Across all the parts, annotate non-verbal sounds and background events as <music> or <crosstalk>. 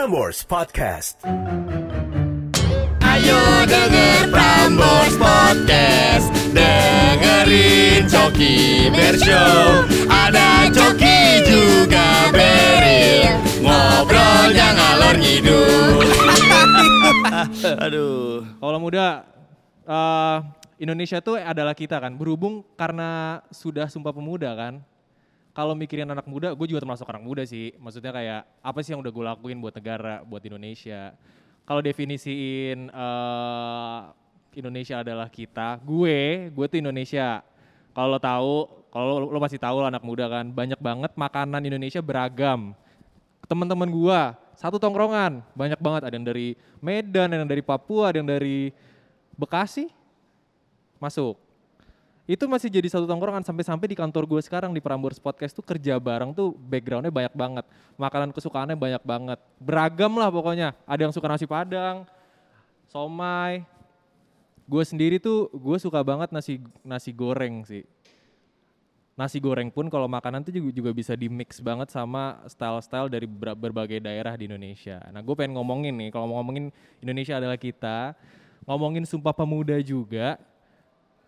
Prambors Podcast. Ayo denger Prambors Podcast Dengerin Coki Bershow Ada Coki juga Beril Ngobrolnya ngalor ngidul <laughs> Aduh. Kalau muda eh, Indonesia tuh adalah kita kan. Berhubung karena sudah sumpah pemuda kan. Kalau mikirin anak muda, gue juga termasuk anak muda sih. Maksudnya kayak apa sih yang udah gue lakuin buat negara, buat Indonesia. Kalau definisiin eh, Indonesia adalah kita, gue, gue tuh Indonesia. Kalau lo tahu, kalau lo, masih tahu lah anak muda kan, banyak banget makanan Indonesia beragam teman-teman gua satu tongkrongan banyak banget ada yang dari Medan ada yang dari Papua ada yang dari Bekasi masuk itu masih jadi satu tongkrongan sampai-sampai di kantor gue sekarang di Prambors Podcast tuh kerja bareng tuh backgroundnya banyak banget. Makanan kesukaannya banyak banget. Beragam lah pokoknya. Ada yang suka nasi padang somai. Gue sendiri tuh gue suka banget nasi nasi goreng sih. Nasi goreng pun kalau makanan tuh juga, juga bisa di mix banget sama style-style dari ber- berbagai daerah di Indonesia. Nah gue pengen ngomongin nih, kalau mau ngomongin Indonesia adalah kita, ngomongin Sumpah Pemuda juga,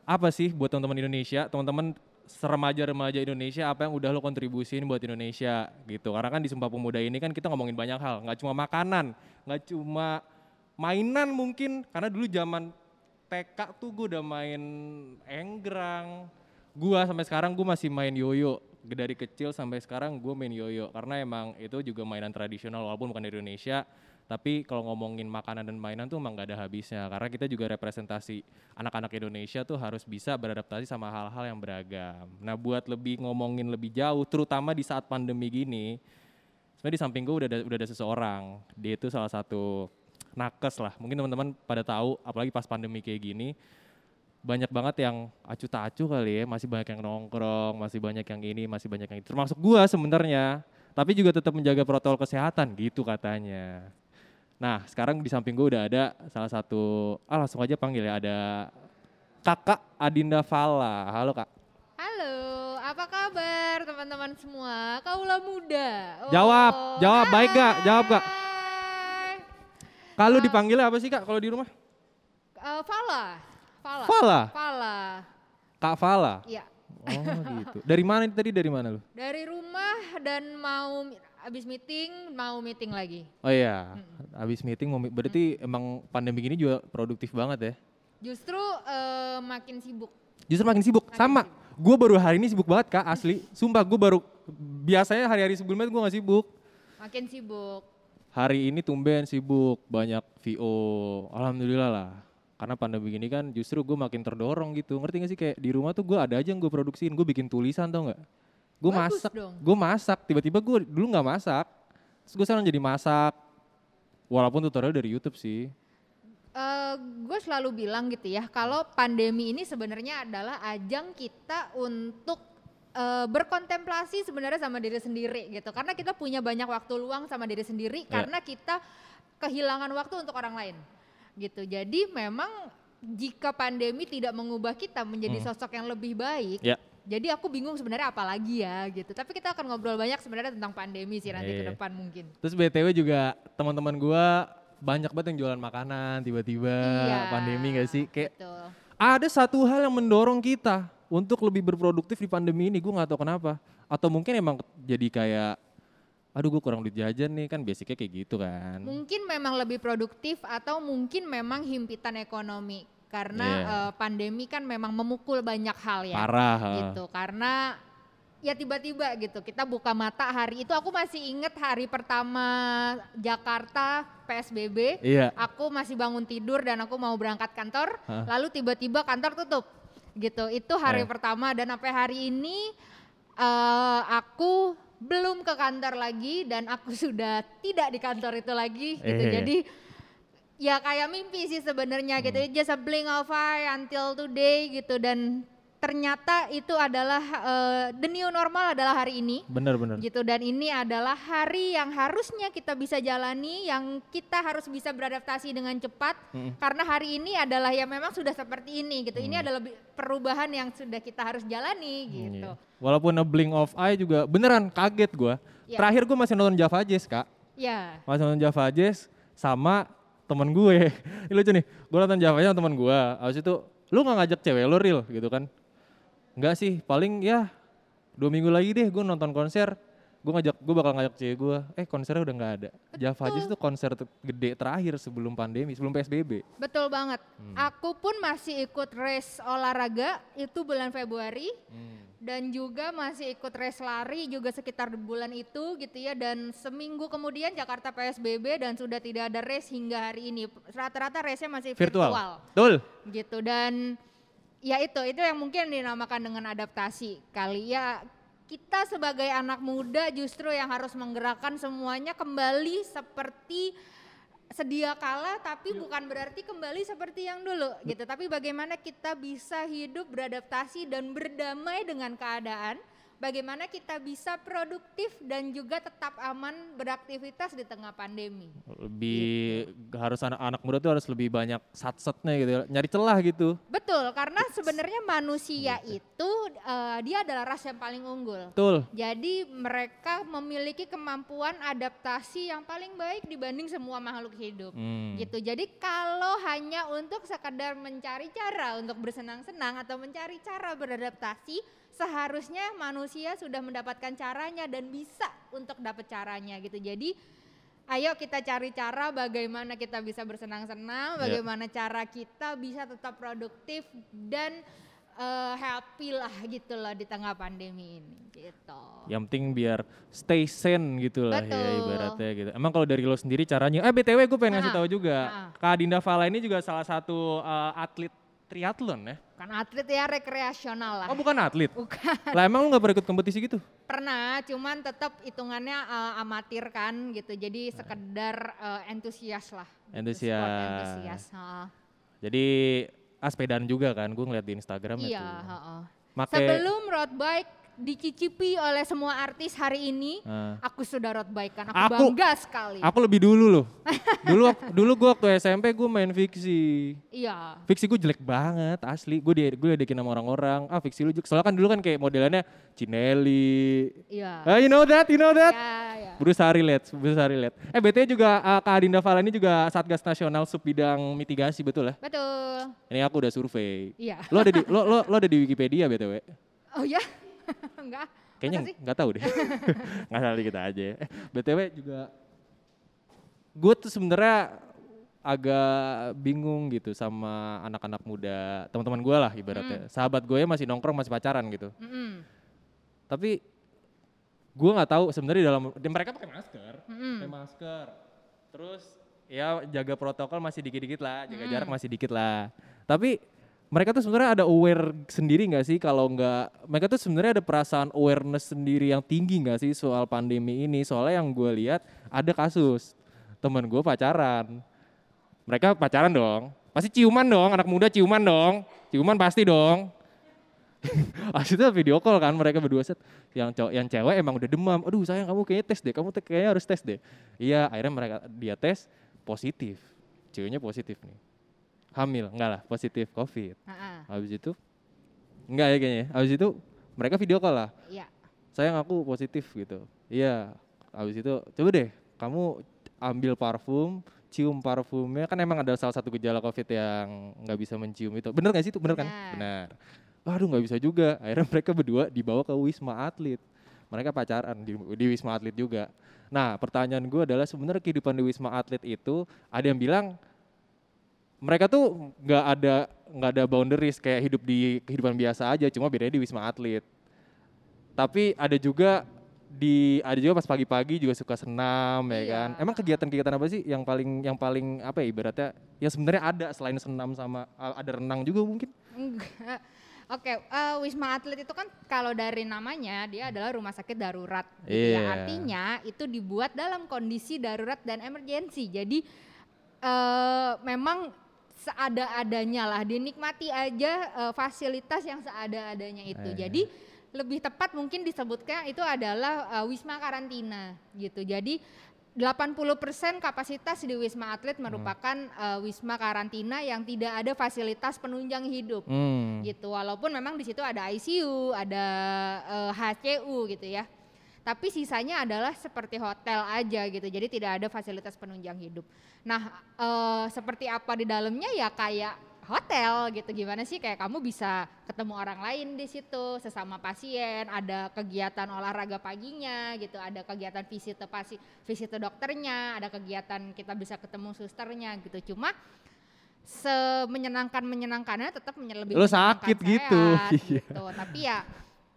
apa sih buat teman-teman Indonesia, teman-teman seremaja-remaja Indonesia apa yang udah lo kontribusin buat Indonesia? Gitu. Karena kan di Sumpah Pemuda ini kan kita ngomongin banyak hal, nggak cuma makanan, nggak cuma mainan mungkin, karena dulu zaman TK tuh gue udah main enggrang, gua sampai sekarang gue masih main yoyo. Dari kecil sampai sekarang gue main yoyo. Karena emang itu juga mainan tradisional walaupun bukan dari Indonesia tapi kalau ngomongin makanan dan mainan tuh emang gak ada habisnya. Karena kita juga representasi anak-anak Indonesia tuh harus bisa beradaptasi sama hal-hal yang beragam. Nah buat lebih ngomongin lebih jauh terutama di saat pandemi gini sebenarnya di samping gue udah ada, udah ada seseorang. Dia itu salah satu nakes lah. Mungkin teman-teman pada tahu apalagi pas pandemi kayak gini banyak banget yang acu tak acu kali ya, masih banyak yang nongkrong, masih banyak yang ini, masih banyak yang itu. Termasuk gua sebenarnya, tapi juga tetap menjaga protokol kesehatan gitu katanya. Nah, sekarang di samping gua udah ada salah satu, ah langsung aja panggil ya, ada Kakak Adinda Fala. Halo Kak. Halo, apa kabar teman-teman semua? Kaulah muda. Oh, Jawab, jawab, baik gak? Jawab gak? hai. Kalau Ah. dipanggilnya apa sih Kak kalau di rumah? Eh, Fala. Fala. Fala? Fala. Kak Fala. Iya. Oh gitu. Dari mana tadi dari mana lu? Dari rumah dan mau habis meeting, mau meeting lagi. Oh iya, habis meeting mau berarti emang pandemi gini juga produktif banget ya? Justru eh, makin sibuk. Justru makin sibuk. Makin Sama. Gue baru hari ini sibuk banget kak, asli. Sumpah gue baru, biasanya hari-hari sebelumnya gue gak sibuk. Makin sibuk. Hari ini tumben sibuk, banyak VO. Alhamdulillah lah. Karena pandemi gini kan justru gue makin terdorong gitu. Ngerti gak sih kayak di rumah tuh gue ada aja yang gue produksiin. Gue bikin tulisan tau gak? Gue masak. Gue masak. Tiba-tiba gue dulu gak masak. Terus gue sekarang jadi masak. Walaupun tutorial dari YouTube sih. Eh, gue selalu bilang gitu ya, kalau pandemi ini sebenarnya adalah ajang kita untuk eh, berkontemplasi sebenarnya sama diri sendiri gitu. Karena kita punya banyak waktu luang sama diri sendiri Ya. karena kita kehilangan waktu untuk orang lain. Gitu. Jadi memang jika pandemi tidak mengubah kita menjadi Hmm. sosok yang lebih baik, Ya. Jadi aku bingung sebenarnya apa lagi ya gitu. Tapi kita akan ngobrol banyak sebenarnya tentang pandemi sih nanti ke Iya. depan mungkin. Terus BTW juga teman-teman gua banyak banget yang jualan makanan tiba-tiba Iya, pandemi gak sih? Kayak Betul. ada satu hal yang mendorong kita untuk lebih berproduktif di pandemi ini, gue nggak tahu kenapa. Atau mungkin emang jadi kayak, aduh gue kurang duit jajan nih kan basicnya kayak gitu kan. Mungkin memang lebih produktif atau mungkin memang himpitan ekonomi karena Iya. eh, pandemi kan memang memukul banyak hal ya. Parah. Gitu. Karena ya tiba-tiba gitu kita buka mata hari itu aku masih inget hari pertama Jakarta PSBB. Iya. Aku masih bangun tidur dan aku mau berangkat kantor, Hah? lalu tiba-tiba kantor tutup. Gitu. Itu hari Eh. pertama dan sampai hari ini eh, aku belum ke kantor lagi dan aku <laughs> sudah tidak di kantor itu lagi gitu. Eh. Jadi ya kayak mimpi sih sebenarnya gitu. Hmm. Just a blink of eye until today gitu dan ternyata itu adalah eh, the new normal adalah hari ini Bener-bener. gitu dan ini adalah hari yang harusnya kita bisa jalani yang kita harus bisa beradaptasi dengan cepat Mm. karena hari ini adalah ya memang sudah seperti ini gitu ini Mm. adalah perubahan yang sudah kita harus jalani gitu Iya. Walaupun a blink of eye juga beneran kaget gue. Iya. Terakhir gue masih nonton Java Jazz kak. Ya. Masih nonton Java Jazz sama temen gue. <laughs> Ini lucu nih, gue nonton Jazz sama temen gue. Habis itu, lu gak ngajak cewek lu real gitu kan? Enggak sih, paling ya dua minggu lagi deh gue nonton konser. Gue ngajak, gue bakal ngajak cewek gue. Eh konsernya udah nggak ada. Java Jazz tuh konser gede terakhir sebelum pandemi, sebelum PSBB. Betul banget. Hmm. Aku pun masih ikut race olahraga itu bulan Februari Hmm. Dan juga masih ikut race lari juga sekitar bulan itu gitu ya dan seminggu kemudian Jakarta PSBB dan sudah tidak ada race hingga hari ini. Rata-rata race-nya masih Virtual. virtual Betul. gitu dan ya itu itu yang mungkin dinamakan dengan adaptasi kali ya kita sebagai anak muda justru yang harus menggerakkan semuanya kembali seperti sedia kala tapi bukan berarti kembali seperti yang dulu gitu. Tapi bagaimana kita bisa hidup beradaptasi dan berdamai dengan keadaan bagaimana kita bisa produktif dan juga tetap aman beraktivitas di tengah pandemi Lebih harus anak-anak muda tuh harus lebih banyak satsetnya gitu, ya. nyari celah gitu. Betul, karena sebenarnya manusia itu eh, dia adalah ras yang paling unggul. Betul. Jadi mereka memiliki kemampuan adaptasi yang paling baik dibanding semua makhluk hidup. Hmm. Gitu. Jadi kalau hanya untuk sekadar mencari cara untuk bersenang-senang atau mencari cara beradaptasi, seharusnya manusia sudah mendapatkan caranya dan bisa untuk dapat caranya gitu. Jadi ayo kita cari cara bagaimana kita bisa bersenang-senang, Ya. bagaimana cara kita bisa tetap produktif dan eh, happy lah gitu loh di tengah pandemi ini gitu. Yang penting biar stay sane gitu lah ya ibaratnya gitu. Emang kalau dari lo sendiri caranya, eh BTW gue pengen ngasih Nah, tahu juga. nah. Kak Dinda Fala ini juga salah satu eh, atlet triathlon ya. Kan atlet ya rekreasional lah. Oh bukan atlet? Bukan. lah emang lu gak pernah ikut kompetisi gitu? Pernah, cuman tetap hitungannya eh, amatir kan gitu. Jadi sekedar eh, entusias lah. Entusias. Jadi ah, sepedaan juga kan, gue ngeliat di Instagram Iya, itu. heeh. Make, Sebelum road bike dicicipi oleh semua artis hari ini, Ah. aku sudah road bike kan. Aku, Aku- bangga sekali. Aku lebih dulu loh. <laughs> dulu dulu gue waktu SMP gue main fiksi. Iya. Fiksi gue jelek banget asli. Gue di gue diadekin sama orang-orang. Ah fiksi lu jelek. Soalnya kan dulu kan kayak modelannya Cinelli. Iya. Ah you know that, you know that. Ya, ya. Berusaha relate, berusaha relate. Eh BT juga uh, Kak Adinda Fala ini juga Satgas Nasional Sub Bidang Mitigasi betul ya? Betul. Ini aku udah survei. Iya. Lo ada di lo lo, lo ada di <laughs> Wikipedia BTW. Oh ya? <laughs> Enggak. Kayaknya Masa sih? nggak tahu deh. <laughs> Nggak salah dikit aja. Eh, BTW juga gue tuh sebenarnya agak bingung gitu sama anak-anak muda, teman-teman gue lah ibaratnya. Sahabat gue masih nongkrong, masih pacaran gitu. Mm-mm. Tapi gue nggak tahu sebenarnya dalam mereka pakai masker, Mm-mm. pakai masker. Terus ya jaga protokol masih dikit-dikit lah, jaga jarak masih dikit lah. Tapi mereka tuh sebenarnya ada aware sendiri nggak sih kalau nggak mereka tuh sebenarnya ada perasaan awareness sendiri yang tinggi nggak sih soal pandemi ini? Soalnya yang gue lihat ada kasus temen gue pacaran, mereka pacaran dong, pasti ciuman dong, anak muda ciuman dong, ciuman pasti dong. <laughs> Itu video call kan mereka berdua set. Yang cowok yang cewek emang udah demam. Aduh sayang kamu kayaknya tes deh. Kamu kayaknya harus tes deh. Iya akhirnya mereka dia tes positif. Ceweknya positif nih. Hamil enggak lah positif covid. Ha-ha. Habis itu enggak ya kayaknya. Habis itu mereka video call lah. Iya. Sayang aku positif gitu. Iya. Habis itu coba deh kamu ambil parfum cium parfumnya kan emang ada salah satu gejala covid yang nggak bisa mencium itu bener nggak sih itu bener kan Benar. Waduh nggak bisa juga. Akhirnya mereka berdua dibawa ke Wisma Atlet. Mereka pacaran di, di Wisma Atlet juga. Nah pertanyaan gue adalah sebenarnya kehidupan di Wisma Atlet itu ada yang bilang mereka tuh nggak ada nggak ada boundaries kayak hidup di kehidupan biasa aja, cuma bedanya di Wisma Atlet. Tapi ada juga di ada juga pas pagi-pagi juga suka senam ya Iya. kan. Emang kegiatan-kegiatan apa sih yang paling yang paling apa ya ibaratnya yang sebenarnya ada selain senam sama ada renang juga mungkin? Enggak. Oke, eh, Wisma Atlet itu kan kalau dari namanya dia adalah rumah sakit darurat. Gitu ya. Iya. Artinya itu dibuat dalam kondisi darurat dan emergensi. Jadi eh, memang seada-adanya lah, dinikmati aja eh, fasilitas yang seada-adanya itu. Eh. Jadi lebih tepat mungkin disebutkan itu adalah eh, wisma karantina gitu. Jadi 80% kapasitas di Wisma Atlet merupakan eh, wisma karantina yang tidak ada fasilitas penunjang hidup Hmm. gitu. Walaupun memang di situ ada ICU, ada eh, HCU gitu ya. Tapi sisanya adalah seperti hotel aja gitu. Jadi tidak ada fasilitas penunjang hidup. Nah, eh, seperti apa di dalamnya ya kayak hotel gitu gimana sih kayak kamu bisa ketemu orang lain di situ sesama pasien ada kegiatan olahraga paginya gitu ada kegiatan visite pasi visite dokternya ada kegiatan kita bisa ketemu susternya gitu cuma semenyenangkan menyenangkannya tetap menye- lebih menyenangkan sakit gitu. sehat, <laughs> Iya. gitu tapi ya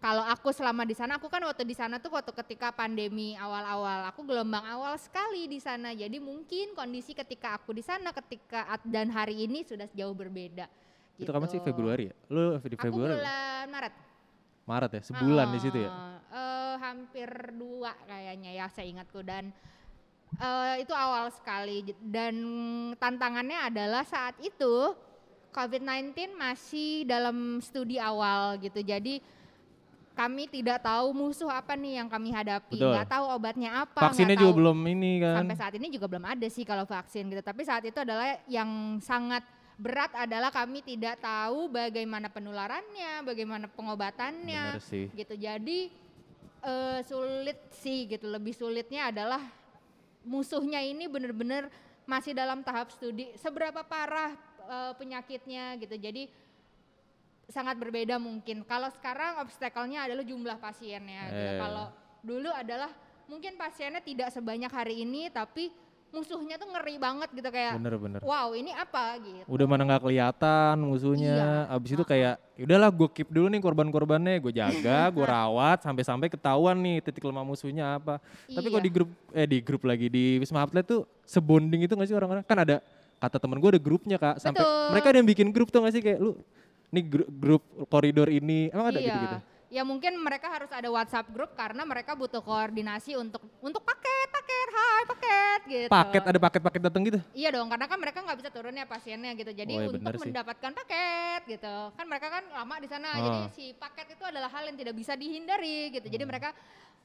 kalau aku selama di sana aku kan waktu di sana tuh waktu ketika pandemi awal-awal aku gelombang awal sekali di sana jadi mungkin kondisi ketika aku di sana ketika dan hari ini sudah jauh berbeda Itu kapan sih Februari ya? Lu di Gitu. aku Februari? bulan Maret Maret ya, sebulan di situ ya. Eh, hampir dua kayaknya ya saya ingatku dan eh, itu awal sekali dan tantangannya adalah saat itu COVID-19 masih dalam studi awal gitu jadi kami tidak tahu musuh apa nih yang kami hadapi Betul. nggak tahu obatnya apa Vaksinnya juga tahu- belum ini kan. sampai saat ini juga belum ada sih kalau vaksin gitu. Tapi saat itu adalah yang sangat berat adalah kami tidak tahu bagaimana penularannya, bagaimana pengobatannya sih. gitu. Jadi eh, sulit sih gitu. Lebih sulitnya adalah musuhnya ini benar-benar masih dalam tahap studi. Seberapa parah eh, penyakitnya gitu. Jadi sangat berbeda mungkin. Kalau sekarang obstacle-nya adalah jumlah pasiennya. gitu. Eh. Kalau dulu adalah mungkin pasiennya tidak sebanyak hari ini, tapi musuhnya tuh ngeri banget gitu kayak, Bener-bener. wow ini apa gitu. Udah mana nggak kelihatan musuhnya. Iya. Abis itu kayak, yaudahlah gue keep dulu nih korban-korbannya, gue jaga, <laughs> gue rawat sampai-sampai ketahuan nih titik lemah musuhnya apa. Tapi kalau Iya. di grup, eh di grup lagi di Wisma Atlet tuh sebonding itu nggak sih orang-orang? Kan ada kata temen gue ada grupnya kak. Sampai Betul. mereka ada yang bikin grup tuh nggak sih kayak lu, nih grup, grup koridor ini, emang ada iya. gitu-gitu? Ya mungkin mereka harus ada WhatsApp grup karena mereka butuh koordinasi untuk untuk paket, paket, hai paket gitu. Paket ada paket-paket datang gitu? Iya dong, karena kan mereka nggak bisa turun ya pasiennya gitu. Jadi Oh, iya untuk sih. mendapatkan paket gitu, kan mereka kan lama di sana. Ah. Jadi si paket itu adalah hal yang tidak bisa dihindari gitu. Hmm. Jadi mereka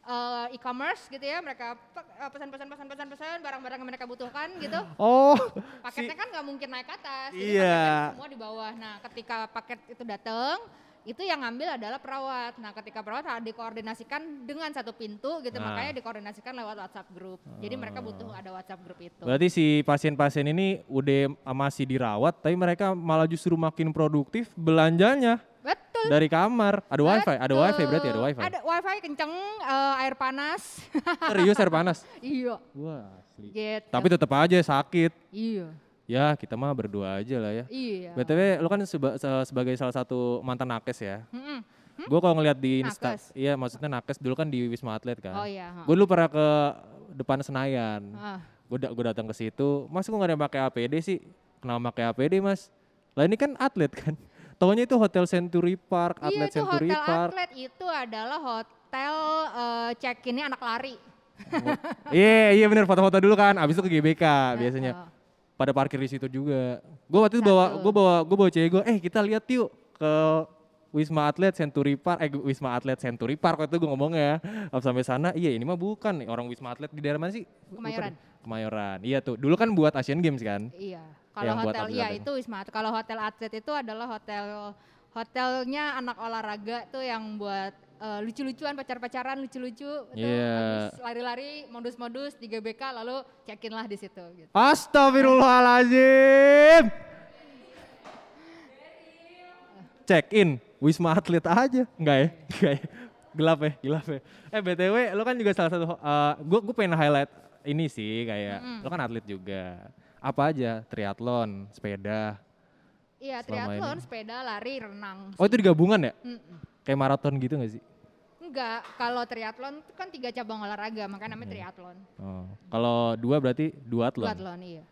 eh, e-commerce gitu ya, mereka pe- eh, pesan-pesan pesan-pesan pesan barang-barang yang mereka butuhkan gitu. Oh, Paketnya kan nggak mungkin naik ke atas, Iya. paketnya semua di bawah. Nah, ketika paket itu datang, itu yang ngambil adalah perawat. Nah, ketika perawat harus dikoordinasikan dengan satu pintu gitu, Nah. makanya dikoordinasikan lewat WhatsApp group. Jadi mereka butuh ada WhatsApp group itu. Berarti si pasien-pasien ini udah masih dirawat, tapi mereka malah justru makin produktif belanjanya Betul. Dari kamar. Ada wifi, ada Betul. wifi berarti ada wifi. Ada wifi kenceng, eh, air panas. <laughs> Serius air panas? iya. Wah, asli. Gitu. Tapi tetap aja sakit. iya. Ya kita mah berdua aja lah ya. Iya. BTW lu kan seba- se- sebagai salah satu mantan nakes ya. Mm-mm. Gue kalau ngeliat di Insta, Nakes? iya maksudnya nakes dulu kan di Wisma Atlet kan. Oh iya. Gue dulu pernah ke depan Senayan. Ah. Gue gue datang ke situ, mas gue gak ada pakai APD sih. Kenapa pakai APD mas? Lah ini kan atlet kan. Taunya itu Hotel Century Park, Iya Atlet Century hotel Park. atlet itu adalah hotel eh, check-innya anak lari. Iya iya bener foto-foto dulu kan. Abis itu ke GBK biasanya. Pada parkir di situ juga. Gue waktu itu bawa gue bawa gue bawa cewek gue. Eh kita lihat yuk ke Wisma Atlet Century Park. Eh Wisma Atlet Century Park waktu itu gue ngomongnya. Abis sampai sana, iya ini mah bukan nih orang Wisma Atlet di daerah mana sih? Kemayoran. Kemayoran. Iya tuh. Dulu kan buat Asian Games kan. Iya. Kalau hotel iya itu Wisma Atlet. Kalau hotel atlet itu adalah hotel hotelnya anak olahraga tuh yang buat eh, lucu-lucuan pacar-pacaran lucu-lucu itu habis lari-lari modus-modus di GBK lalu check-in lah di situ gitu. Astagfirullahaladzim. Check in Wisma Atlet aja. Enggak ya? Enggak ya? Gelap ya, gelap ya. Eh BTW, lo kan juga salah satu, gue gue pengen highlight ini sih kayak, lo kan atlet juga. Apa aja? Triathlon, sepeda. Iya, triathlon, ini. sepeda, lari, renang. Oh itu digabungan ya? Mm-mm. Kayak maraton gitu gak sih? Enggak, kalau triathlon itu kan tiga cabang olahraga, makanya namanya triathlon. Oh. Kalau dua berarti duathlon. Duathlon iya.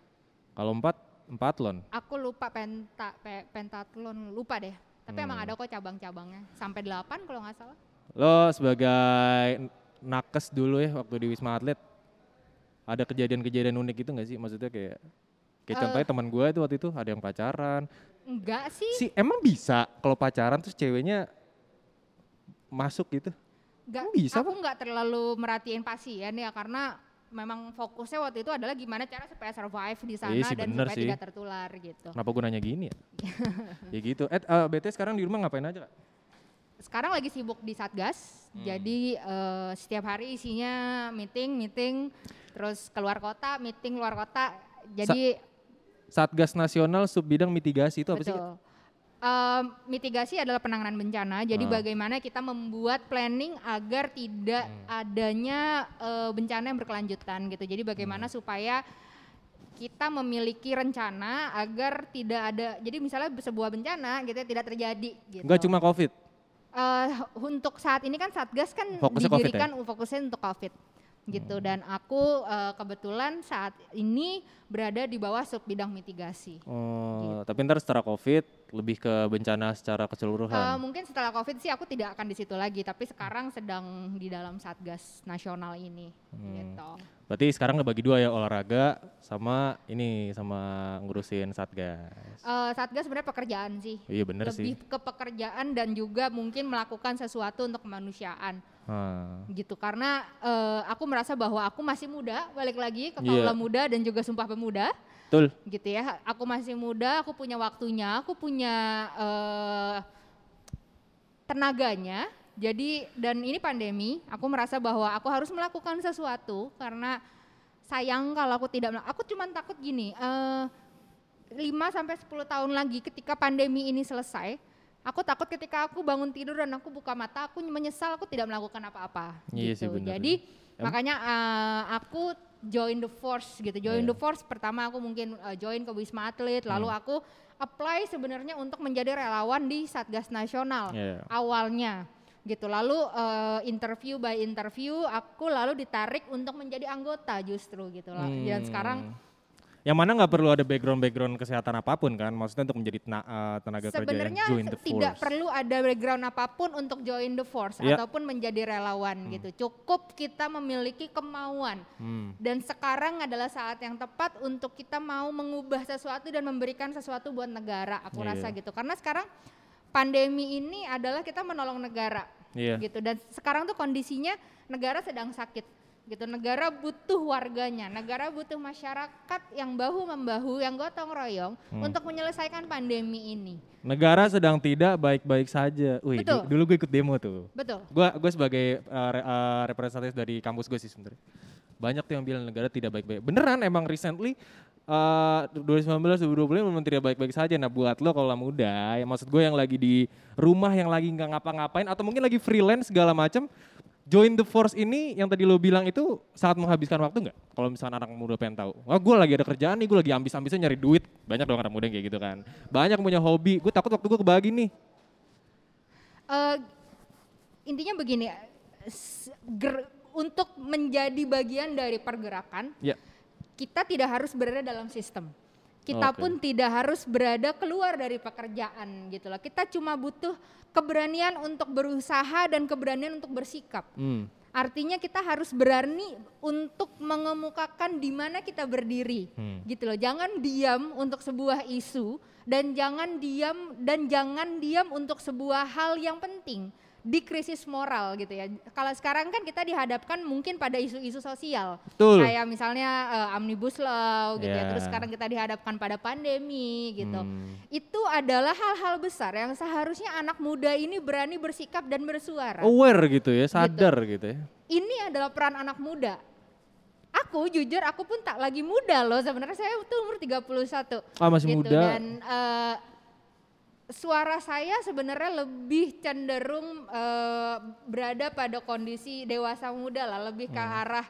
Kalau empat, empatlon. Aku lupa penta, pe- pentathlon, lupa deh. Tapi emang Hmm. ada kok cabang-cabangnya. Sampai delapan kalau nggak salah. Lo sebagai nakes dulu ya waktu di Wisma Atlet, ada kejadian-kejadian unik gitu gak sih? Maksudnya kayak, kayak Eh. contohnya teman gue itu waktu itu ada yang pacaran. Enggak sih. Si emang bisa kalau pacaran terus ceweknya masuk gitu? Emang bisa aku nggak terlalu merhatiin pasien ya karena memang fokusnya waktu itu adalah gimana cara supaya survive di sana Iya sih, dan supaya sih. tidak tertular gitu. Kenapa gue nanya gini ya? <laughs> ya gitu. Eh, eh, BT sekarang di rumah ngapain aja kak? sekarang lagi sibuk di Satgas. Hmm. Jadi eh, setiap hari isinya meeting, meeting, terus keluar kota, meeting keluar kota. Jadi Satgas Nasional Sub Bidang Mitigasi itu apa sih? betul. Eh, mitigasi adalah penanganan bencana. Jadi Ah. bagaimana kita membuat planning agar tidak Hmm. adanya eh, bencana yang berkelanjutan gitu. Jadi bagaimana Hmm. supaya kita memiliki rencana agar tidak ada. Jadi misalnya sebuah bencana gitu ya, tidak terjadi gitu. Enggak cuma Covid. Eh, untuk saat ini kan Satgas kan Fokusnya Covid ya? didirikan fokusnya untuk Covid gitu. Dan aku eh, kebetulan saat ini berada di bawah sub bidang mitigasi. Oh, tapi ntar setelah COVID lebih ke bencana secara keseluruhan. mungkin setelah Covid sih aku tidak akan di situ lagi, tapi sekarang sedang di dalam Satgas nasional ini gitu. Berarti sekarang bagi dua ya olahraga sama ini sama ngurusin Satgas. Eh, Satgas sebenarnya pekerjaan sih. Iya Lebih sih. ke pekerjaan dan juga mungkin melakukan sesuatu untuk kemanusiaan. Ah. gitu karena eh, aku merasa bahwa aku masih muda balik lagi ke Iya. kaula muda dan juga sumpah pemuda Betul. gitu ya aku masih muda aku punya waktunya aku punya eh, tenaganya jadi dan ini pandemi aku merasa bahwa aku harus melakukan sesuatu karena sayang kalau aku tidak aku cuma takut gini eh 5 sampai 10 tahun lagi ketika pandemi ini selesai aku takut ketika aku bangun tidur dan aku buka mata aku menyesal aku tidak melakukan apa-apa Iya sih, gitu. benar Jadi makanya eh, aku join the force gitu. Join Iya. the force pertama aku mungkin eh, join ke Wisma Atlet lalu Hmm. aku apply sebenarnya untuk menjadi relawan di Satgas Nasional Iya. awalnya gitu. Lalu eh, interview by interview aku lalu ditarik untuk menjadi anggota justru gitu lah. Dan sekarang Hmm. Yang mana nggak perlu ada background-background kesehatan apa pun kan, maksudnya untuk menjadi tena- eh, tenaga kerja sebenarnya join the se- tidak force. perlu ada background apa pun untuk join the force Iya. ataupun menjadi relawan gitu. Cukup kita memiliki kemauan. Hmm. Dan sekarang adalah saat yang tepat untuk kita mau mengubah sesuatu dan memberikan sesuatu buat negara, aku Iya. rasa gitu. Karena sekarang pandemi ini adalah kita menolong negara, Iya. gitu. Dan sekarang tuh kondisinya negara sedang sakit, gitu. Negara butuh warganya, negara butuh masyarakat yang bahu membahu, yang gotong royong Hmm. untuk menyelesaikan pandemi ini. Negara sedang tidak baik-baik saja. Wih, Betul. du- dulu gue ikut demo tuh. Betul. Gua gue sebagai uh, re- uh, representatif dari kampus gue sih sebenarnya. Banyak tuh yang bilang negara tidak baik-baik. Beneran emang recently uh, 2019 2020 memang tidak baik-baik saja. Nah, buat lo kalau muda, ya maksud gue yang lagi di rumah yang lagi nggak ngapa-ngapain atau mungkin lagi freelance segala macam, join the force ini yang tadi lo bilang itu sangat menghabiskan waktu nggak? Kalau misalnya anak muda pengen tahu, wah gue lagi ada kerjaan nih, gue lagi ambis-ambisnya nyari duit, banyak dong anak muda yang kayak gitu kan. Banyak punya hobi, gue takut waktu gue kebagi nih. Eh, intinya begini, ger- untuk menjadi bagian dari pergerakan, Ya, kita tidak harus berada dalam sistem. Kita Oke. pun tidak harus berada keluar dari pekerjaan gitu loh. Kita cuma butuh keberanian untuk berusaha dan keberanian untuk bersikap. hmm. Artinya kita harus berani untuk mengemukakan di mana kita berdiri. Hmm. Gitu loh. Jangan diam untuk sebuah isu dan jangan diam dan jangan diam untuk sebuah hal yang penting di krisis moral gitu ya. Kalau sekarang kan kita dihadapkan mungkin pada isu-isu sosial. Betul. Kayak misalnya eh, Omnibus Law gitu ya. Ya. Terus sekarang kita dihadapkan pada pandemi gitu. Hmm. Itu adalah hal-hal besar yang seharusnya anak muda ini berani bersikap dan bersuara aware gitu ya, sadar gitu, ya. ini adalah peran anak muda. Aku jujur aku pun tak lagi muda loh sebenarnya saya tuh umur 31. Ah masih gitu. muda. Dan eh, suara saya sebenarnya lebih cenderung eh, berada pada kondisi dewasa muda lah, lebih ke Hmm. arah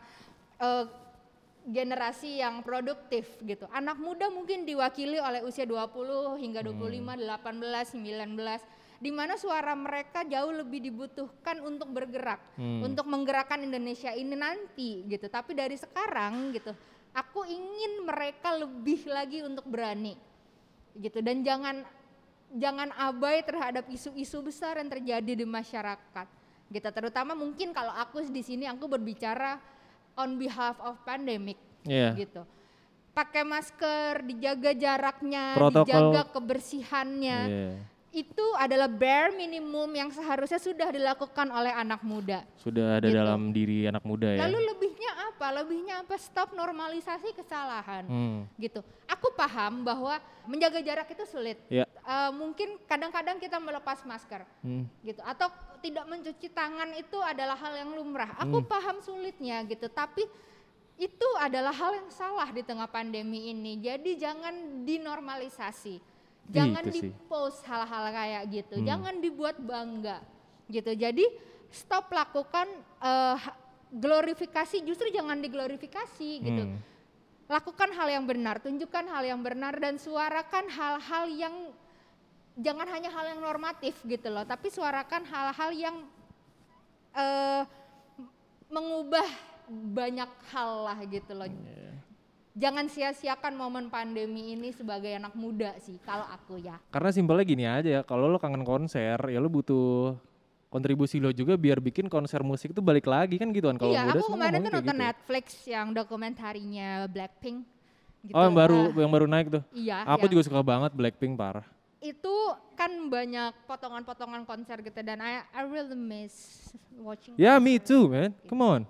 eh, generasi yang produktif gitu. Anak muda mungkin diwakili oleh usia 20 hingga 25, 18, 19 di mana suara mereka jauh lebih dibutuhkan untuk bergerak, Hmm. untuk menggerakkan Indonesia ini nanti gitu. Tapi dari sekarang gitu, aku ingin mereka lebih lagi untuk berani gitu dan jangan jangan abai terhadap isu-isu besar yang terjadi di masyarakat gitu terutama mungkin kalau aku di sini aku berbicara on behalf of pandemic Iya. gitu pakai masker dijaga jaraknya Protokol. dijaga kebersihannya Iya. Itu adalah bare minimum yang seharusnya sudah dilakukan oleh anak muda Sudah ada Gitu. dalam diri anak muda ya. lalu lebihnya apa lebihnya apa stop normalisasi kesalahan Hmm. gitu. Aku paham bahwa menjaga jarak itu sulit. Ya. Eh, mungkin kadang-kadang kita melepas masker, Hmm. gitu. Atau tidak mencuci tangan itu adalah hal yang lumrah. Aku paham sulitnya gitu, tapi itu adalah hal yang salah di tengah pandemi ini. Jadi jangan dinormalisasi. Jangan Itu sih. di-post hal-hal kayak gitu. Hmm. Jangan dibuat bangga gitu. Jadi stop lakukan ha- glorifikasi justru jangan diglorifikasi gitu. Hmm. Lakukan hal yang benar, tunjukkan hal yang benar dan suarakan hal-hal yang jangan hanya hal yang normatif gitu loh, tapi suarakan hal-hal yang eh mengubah banyak hal lah gitu loh. Iya. Jangan sia-siakan momen pandemi ini sebagai anak muda sih kalau aku ya. Karena simpelnya gini aja ya, kalau lo kangen konser, ya lo butuh kontribusi lo juga biar bikin konser musik itu balik lagi kan gitu kan. Kalau iya, muda aku kemarin tuh nonton gitu. Netflix yang dokumentarinya Blackpink. Gitu. Oh yang baru, Eh, yang baru naik tuh. iya. Aku yang- juga suka banget Blackpink parah. itu kan banyak potongan-potongan konser gitu dan I, I really miss watching. Ya konser. me too man, come on.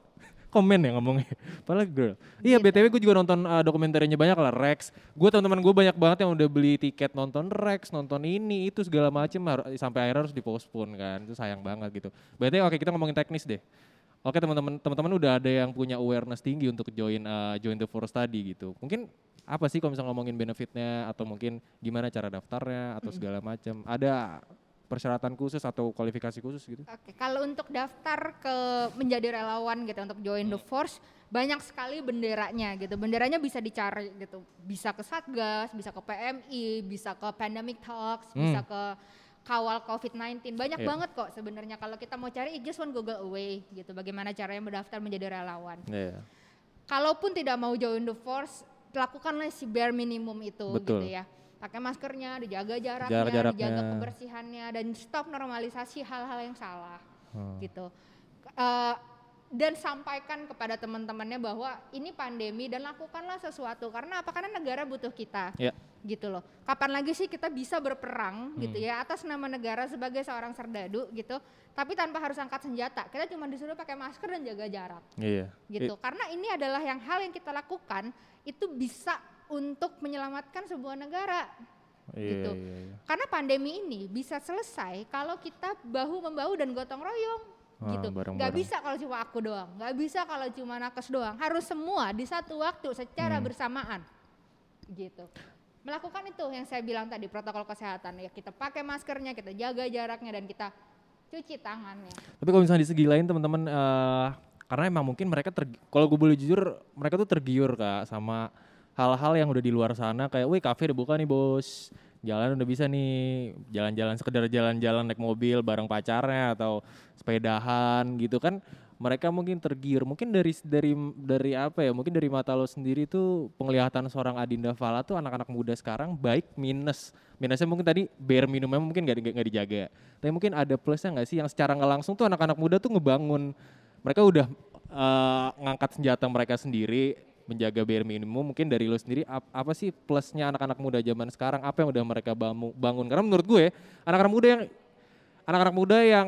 Komen ya ngomongnya, <laughs> padahal girl. Iya Gitu. BTW gue juga nonton uh, dokumenternya banyak lah Rex. Gue teman-teman gue banyak banget yang udah beli tiket nonton Rex, nonton ini itu segala macem harus sampai akhirnya harus dipostpone kan. Itu sayang banget gitu. Berarti oke kita ngomongin teknis deh. Oke teman-teman teman-teman udah ada yang punya awareness tinggi untuk join uh, join the force tadi gitu. Mungkin apa sih kalau misalnya ngomongin benefitnya atau mungkin gimana cara daftarnya atau segala macam. Ada persyaratan khusus atau kualifikasi khusus gitu? Oke, kalau untuk daftar ke menjadi relawan gitu untuk join the force banyak sekali benderanya gitu. Benderanya bisa dicari gitu. Bisa ke Satgas, bisa ke PMI, bisa ke Pandemic Talks, Hmm. bisa ke kawal COVID-19. Banyak Iya. banget kok sebenarnya kalau kita mau cari just one Google away gitu. Bagaimana caranya mendaftar menjadi relawan. Iya. kalaupun tidak mau join the force, lakukanlah si bare minimum itu Betul. gitu ya. Pakai maskernya, dijaga jaraknya, Jarak-jaraknya. dijaga kebersihannya dan stop normalisasi hal-hal yang salah Hmm. gitu. Eh, dan sampaikan kepada teman-temannya bahwa ini pandemi dan lakukanlah sesuatu karena apa? Karena negara butuh kita. Ya. Gitu loh. Kapan lagi sih kita bisa berperang gitu Hmm. ya atas nama negara sebagai seorang serdadu gitu, tapi tanpa harus angkat senjata. Kita cuma disuruh pakai masker dan jaga jarak Iya. gitu karena ini adalah yang hal yang kita lakukan itu bisa untuk menyelamatkan sebuah negara. Iya, gitu. iya, iya. karena pandemi ini bisa selesai kalau kita bahu membahu dan gotong royong. Ah, gitu. Bareng-bareng. nggak bisa kalau cuma aku doang. Nggak bisa kalau cuma nakes doang. Harus semua di satu waktu secara Hmm. bersamaan. Gitu. Melakukan itu yang saya bilang tadi protokol kesehatan. Ya kita pakai maskernya kita jaga jaraknya dan kita cuci tangannya. Tapi kalau misalnya di segi lain teman-teman, eh, karena emang mungkin mereka, ter, kalau gue boleh jujur, mereka tuh tergiur kak sama hal-hal yang udah di luar sana kayak, wih kafe udah buka nih bos, jalan udah bisa nih, jalan-jalan sekedar jalan-jalan naik mobil bareng pacarnya atau sepedahan gitu kan. Mereka mungkin tergiur, mungkin dari dari dari apa ya? Mungkin dari mata lo sendiri tuh penglihatan seorang Adinda Fala tuh anak-anak muda sekarang baik minus. Minusnya mungkin tadi bare minumnya mungkin nggak di- nggak dijaga. Tapi mungkin ada plusnya nggak sih yang secara nggak langsung tuh anak-anak muda tuh ngebangun mereka udah eh, ngangkat senjata mereka sendiri menjaga bare minimum mungkin dari lo sendiri ap- apa sih plusnya anak-anak muda zaman sekarang? Apa yang udah mereka bangun? Karena menurut gue anak-anak muda yang anak-anak muda yang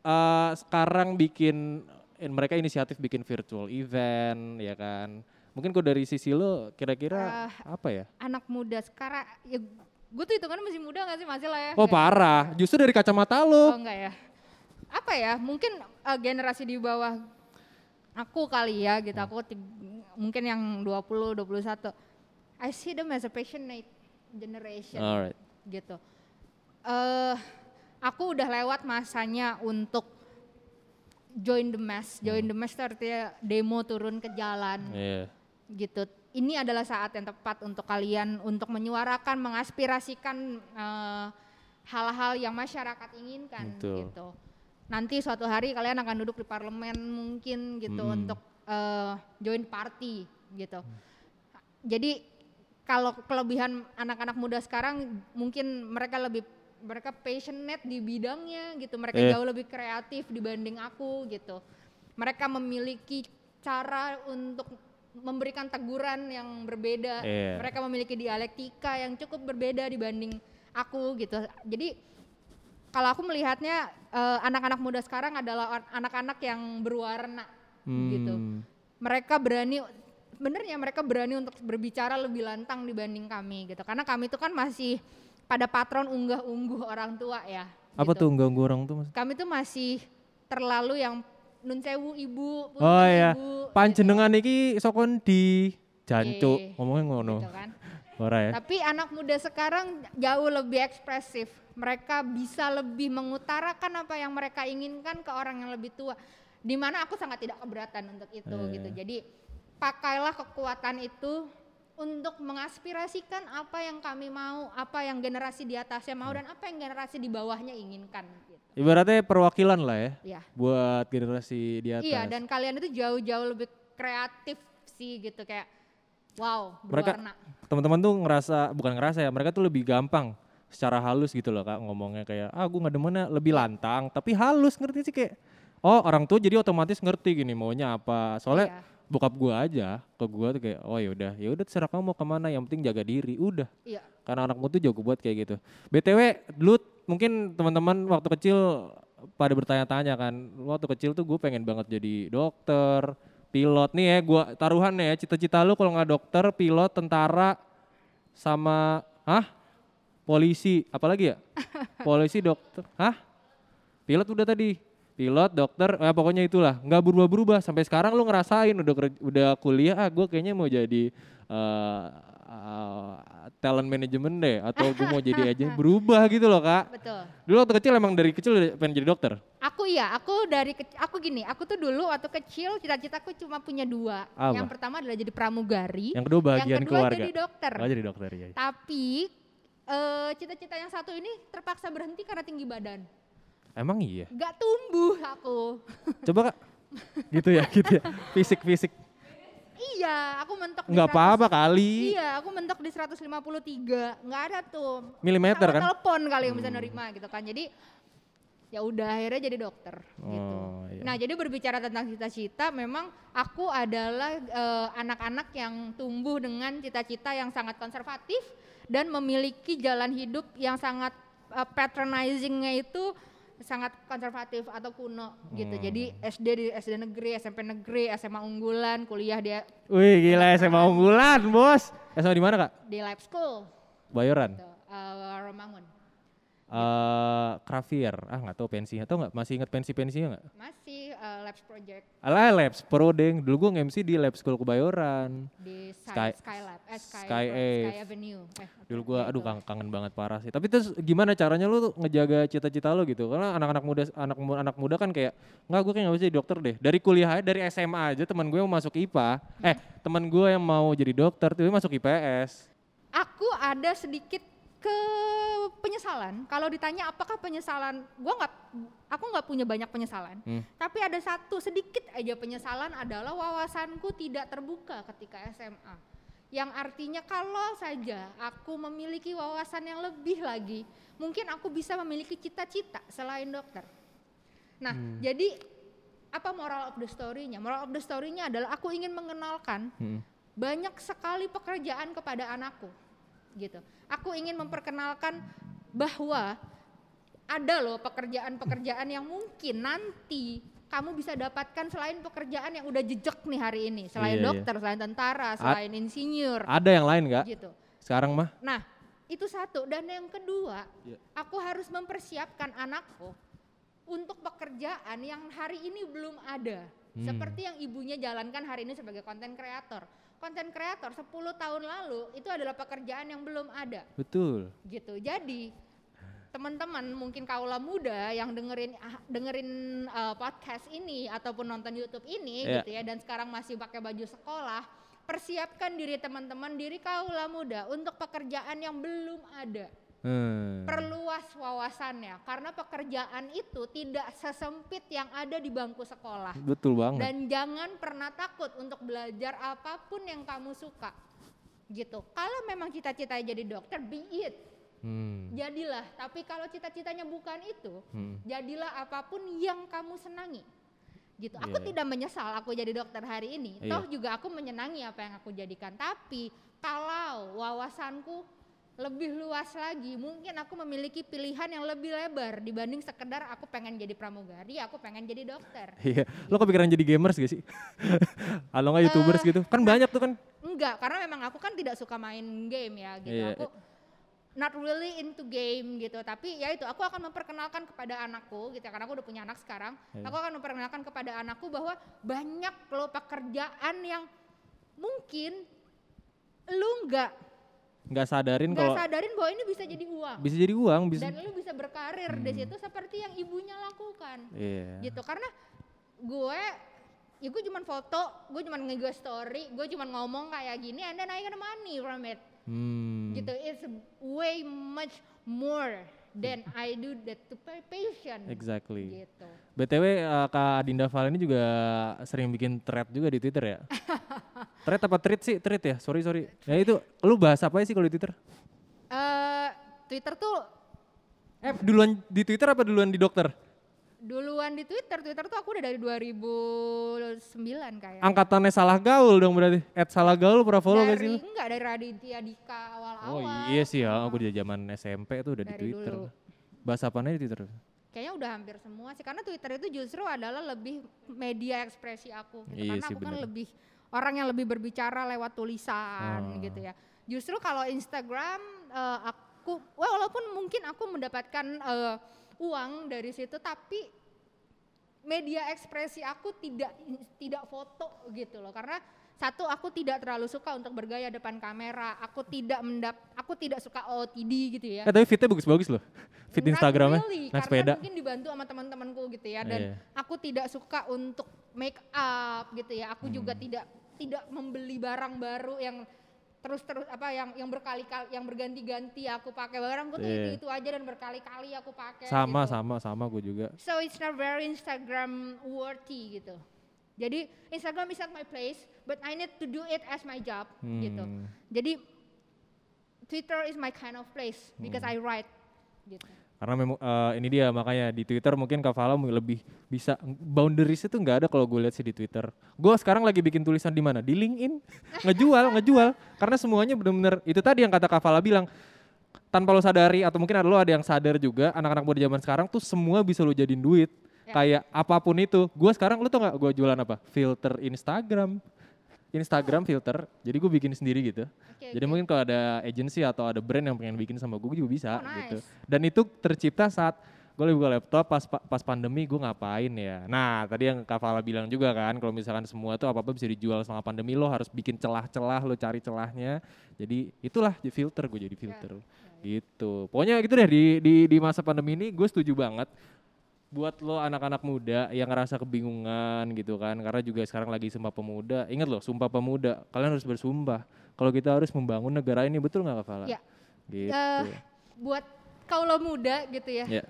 eh, sekarang bikin eh, mereka inisiatif bikin virtual event ya kan? Mungkin kok dari sisi lo kira-kira apa ya? anak muda sekarang ya gue tuh hitungannya masih muda gak sih masih lah ya? Oh parah. Justru dari kacamata lo. Oh enggak ya. Apa ya? Mungkin eh, generasi di bawah aku kali ya gitu. Aku ti- mungkin yang 20, 21. I see them as a passionate generation alright gitu. Eh aku udah lewat masanya untuk join the mass. Join the mass artinya demo turun ke jalan Iya. gitu. Ini adalah saat yang tepat untuk kalian untuk menyuarakan, mengaspirasikan eh, hal-hal yang masyarakat inginkan Betul. gitu. Nanti suatu hari kalian akan duduk di parlemen mungkin gitu Mm-mm. untuk eh, join party gitu. Jadi kalau kelebihan anak-anak muda sekarang mungkin mereka lebih mereka passionate di bidangnya gitu. Mereka Eh. jauh lebih kreatif dibanding aku gitu. Mereka memiliki cara untuk memberikan teguran yang berbeda. Iya. Mereka memiliki dialektika yang cukup berbeda dibanding aku gitu. Jadi kalau aku melihatnya eh, anak-anak muda sekarang adalah anak-anak yang berwarna gitu. Hmm. Mereka berani benernya mereka berani untuk berbicara lebih lantang dibanding kami gitu. Karena kami itu kan masih pada patron unggah-ungguh orang tua ya. Apa gitu. tuh ganggu orang tuh mas? Kami tuh masih terlalu yang nun sewu ibu, punten Oh iya, ibu, panjenengan iki sokon di jancuk, Iya, ngomongnya ngono. gitu kan. Ora ya? Tapi anak muda sekarang jauh lebih ekspresif. Mereka bisa lebih mengutarakan apa yang mereka inginkan ke orang yang lebih tua. Di mana aku sangat tidak keberatan untuk itu Iya. gitu. Jadi pakailah kekuatan itu untuk mengaspirasikan apa yang kami mau, apa yang generasi di atasnya mau dan apa yang generasi di bawahnya inginkan. Gitu. Ibaratnya perwakilan lah ya, Ya. buat generasi di atas. Iya dan kalian itu jauh-jauh lebih kreatif sih gitu kayak wow Mereka- berwarna. Teman-teman tuh ngerasa bukan ngerasa ya mereka tuh lebih gampang secara halus gitu loh kak ngomongnya kayak ah gue nggak demennya lebih lantang tapi halus ngerti sih kayak oh orang tua jadi otomatis ngerti gini maunya apa soalnya Iya. bokap gue aja ke gue tuh kayak oh ya udah ya udah terserah kamu mau ke mana yang penting jaga diri udah Iya. karena anakmu tuh jago buat kayak gitu btw dulu mungkin teman-teman waktu kecil pada bertanya-tanya kan waktu kecil tuh gue pengen banget jadi dokter pilot. Nih ya gua taruhan ya cita-cita lu kalau nggak dokter pilot tentara sama ah polisi. Apalagi ya? <laughs> Polisi dokter. Hah? Pilot udah tadi. Pilot dokter eh, pokoknya itulah. Nggak berubah-berubah. Sampai sekarang lu ngerasain udah udah kuliah ah gue kayaknya mau jadi eh, eh, talent management deh atau gue mau jadi aja <laughs> berubah gitu loh kak Betul. dulu waktu kecil emang dari kecil udah pengen jadi dokter Aku iya, aku dari kec- aku gini, aku tuh dulu waktu kecil cita-citaku cuma punya dua. Apa? Yang pertama adalah jadi pramugari, yang kedua bagian yang kedua keluarga jadi dokter. oh jadi dokter ya Tapi eh, cita-cita yang satu ini terpaksa berhenti karena tinggi badan. emang iya Gak tumbuh aku. coba kak <laughs> gitu ya gitu ya fisik fisik iya, aku mentok di nggak 100 apa-apa kali Iya, aku mentok di 153. Nggak ada tuh. milimeter kan telepon kali yang bisa nerima gitu kan. Jadi ya udah akhirnya jadi dokter gitu. Oh, iya. Nah, jadi berbicara tentang cita-cita memang aku adalah eh, anak-anak yang tumbuh dengan cita-cita yang sangat konservatif dan memiliki jalan hidup yang sangat eh, patronizingnya itu sangat konservatif atau kuno gitu. Hmm. Jadi SD di SD negeri, SMP negeri, SMA unggulan, kuliah di Wih gila SMA unggulan bos. SMA di mana kak? di lab school Bayoran. gitu, eh, Romangun. Eh Kravier. Ah nggak tahu pensi atau nggak? Masih inget pensi pensinya nggak? Masih eh, labs project Alah Labs Pro deng. Dulu gue nge-MC di Lab School Kebayoran. di Sky, Sky- Skylab, eh, Sky, Sky? Ave. Sky Avenue. Eh? Dulu gue Ya, aduh kangen, kangen banget parah sih. Tapi terus gimana caranya lu ngejaga cita-cita lu gitu? Karena anak-anak muda anak anak muda kan kayak nggak gue kayak nggak bisa jadi dokter deh. Dari kuliah aja dari SMA aja teman gue yang masuk IPA. Eh teman gue yang mau jadi dokter tuh masuk IPS. Aku ada sedikit ke penyesalan. Kalau ditanya apakah penyesalan, gua nggak, aku nggak punya banyak penyesalan. Hmm. Tapi ada satu sedikit aja penyesalan adalah wawasanku tidak terbuka ketika SMA. Yang artinya kalau saja aku memiliki wawasan yang lebih lagi, mungkin aku bisa memiliki cita-cita selain dokter. Nah, jadi apa moral of the story-nya? Moral of the story-nya adalah aku ingin mengenalkan Hmm. banyak sekali pekerjaan kepada anakku gitu. Aku ingin memperkenalkan bahwa ada loh pekerjaan-pekerjaan yang mungkin nanti kamu bisa dapatkan selain pekerjaan yang udah jejak nih hari ini, selain Iya, iya. dokter, selain tentara, selain insinyur Ada yang lain nggak? gitu. Sekarang mah? Nah, itu satu dan yang kedua, Iya. aku harus mempersiapkan anakku untuk pekerjaan yang hari ini belum ada. Hmm. Seperti yang ibunya jalankan hari ini sebagai konten kreator. Konten kreator 10 tahun lalu itu adalah pekerjaan yang belum ada Betul. gitu. Jadi teman-teman mungkin kaula muda yang dengerin ah, dengerin uh, podcast ini ataupun nonton YouTube ini Iya. gitu ya dan sekarang masih pakai baju sekolah, persiapkan diri teman-teman diri kaula muda untuk pekerjaan yang belum ada. Hmm. Perluas wawasannya karena pekerjaan itu tidak sesempit yang ada di bangku sekolah. Betul banget. Dan jangan pernah takut untuk belajar apa pun yang kamu suka. Gitu. Kalau memang cita-citanya jadi dokter, be it. Hmm. Jadilah. Tapi kalau cita-citanya bukan itu, Hmm. jadilah apa pun yang kamu senangi. Gitu. Aku Iya, iya. tidak menyesal aku jadi dokter hari ini. Iya. Toh juga aku menyenangi apa yang aku jadikan. Tapi kalau wawasanku lebih luas lagi, mungkin aku memiliki pilihan yang lebih lebar dibanding sekedar aku pengen jadi pramugari, aku pengen jadi dokter. <laughs> Iya, lo kepikiran jadi gamers gak sih? <laughs> Kalau nggak youtubers Eh, gitu, kan banyak tuh kan. Enggak, karena memang aku kan tidak suka main game ya gitu. Iya, Aku not really into game gitu tapi ya itu aku akan memperkenalkan kepada anakku gitu ya, karena aku udah punya anak sekarang Iya. aku akan memperkenalkan kepada anakku bahwa banyak loh pekerjaan yang mungkin lu nggak Nggak sadarin nggak kalau sadarin bahwa ini bisa jadi uang bisa jadi uang, bisa. dan lu bisa berkarir di Hmm. situ seperti yang ibunya lakukan Iya. gitu karena gue ya gue cuman foto gue cuman nge story gue cuman ngomong kayak gini and then I get money from it Hmm. gitu it's way much more than I do that to pay patient Exactly. gitu BTW eh, Kak Dinda Val ini juga sering bikin thread juga di Twitter ya. <laughs> thread apa tweet sih? Tweet ya? Sorry sorry. Ya itu, lu bahas apa sih kalau di Twitter? eh Twitter tuh Eh duluan di Twitter apa duluan di dokter? Duluan di Twitter Twitter tuh aku udah dari 2009 kayak Angkatannya salah gaul dong berarti. At salah gaul pernah follow gak sih dari enggak dari Raditya Dika Oh awal-awal iya sih ya, aku di zaman SMP tuh udah di Dari Twitter. dulu. Bahas apaan aja di Twitter? kayaknya udah hampir semua sih karena Twitter itu justru adalah lebih media ekspresi aku gitu Iya karena sih, aku kan bener. lebih orang yang lebih berbicara lewat tulisan Oh. gitu ya justru kalau Instagram eh, aku walaupun mungkin aku mendapatkan eh, uang dari situ tapi media ekspresi aku tidak tidak foto gitu loh karena satu aku tidak terlalu suka untuk bergaya depan kamera aku tidak mendap aku tidak suka OOTD gitu ya Eh tapi fitnya bagus-bagus loh. Fit Not Instagramnya, really, naik karena sepeda. mungkin dibantu sama teman-temanku gitu ya dan Iya. aku tidak suka untuk make up gitu ya aku juga Hmm. tidak tidak membeli barang baru yang terus terus apa yang yang berkali-kali yang berganti-ganti aku pakai barangku tuh Iya. itu, itu aja dan berkali-kali aku pakai Sama gitu. sama sama gue juga. so it's not very Instagram worthy gitu jadi Instagram is not my place but I need to do it as my job gitu Hmm. jadi Twitter is my kind of place because Hmm. I write gitu Karena memang eh, ini dia makanya di Twitter mungkin Kak Fala lebih bisa boundaries itu nggak ada kalau gue lihat sih di Twitter. Gue sekarang lagi bikin tulisan di mana? Di LinkedIn. ngejual, ngejual. Karena semuanya benar-benar itu tadi yang kata Kak Fala bilang tanpa lo sadari atau mungkin ada lo ada yang sadar juga anak-anak muda zaman sekarang tuh semua bisa lo jadiin duit. Ya. Kayak apa pun itu. Gue sekarang lo tau gak gue jualan apa? Filter Instagram. Instagram filter, jadi gue bikin sendiri gitu. Oke, Jadi mungkin kalau ada agency atau ada brand yang pengen bikin sama gue juga bisa Oh, nice. gitu. Dan itu tercipta saat gue buka laptop pas pas pandemi gue ngapain ya. Nah tadi yang Kak Fala bilang juga kan kalau misalkan semua tuh apa-apa bisa dijual selama pandemi lo harus bikin celah-celah lo cari celahnya. Jadi itulah di filter gue jadi filter gitu. Pokoknya gitu deh di di di masa pandemi ini gue setuju banget buat lo anak-anak muda yang ngerasa kebingungan gitu kan karena juga sekarang lagi sumpah pemuda ingat loh sumpah pemuda kalian harus bersumpah kalau kita harus membangun negara ini betul nggak Kak Fala? Ya. gitu Eh, buat kaulah muda gitu ya. ya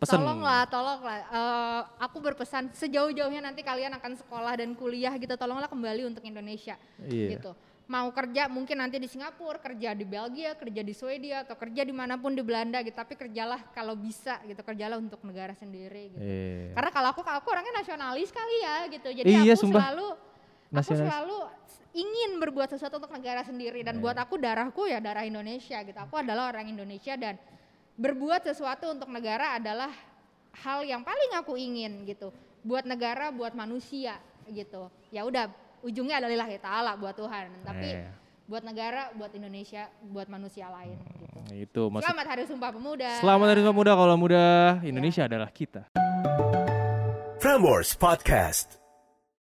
pesan Tolonglah, tolonglah. Eh, aku berpesan sejauh-jauhnya nanti kalian akan sekolah dan kuliah gitu. Tolonglah kembali untuk Indonesia. Iya. Gitu. Mau kerja mungkin nanti di Singapura, kerja di Belgia, kerja di Swedia atau kerja di mana pun di Belanda gitu. Tapi kerjalah kalau bisa gitu. Kerjalah untuk negara sendiri gitu. Iya. Karena kalau aku, aku orangnya nasionalis kali ya gitu. Jadi Iya, aku sumpah. selalu, aku selalu ingin berbuat sesuatu untuk negara sendiri dan Iya. buat aku darahku ya darah Indonesia gitu. Aku adalah orang Indonesia dan berbuat sesuatu untuk negara adalah hal yang paling aku ingin gitu. Buat negara, buat manusia gitu. Ya udah, ujungnya adalah lillahi taala buat Tuhan. Tapi Iya. buat negara, buat Indonesia, buat manusia lain gitu. itu maksud Selamat Hari Sumpah Pemuda. selamat hari Sumpah muda kalau muda Indonesia adalah kita Frameworks Podcast.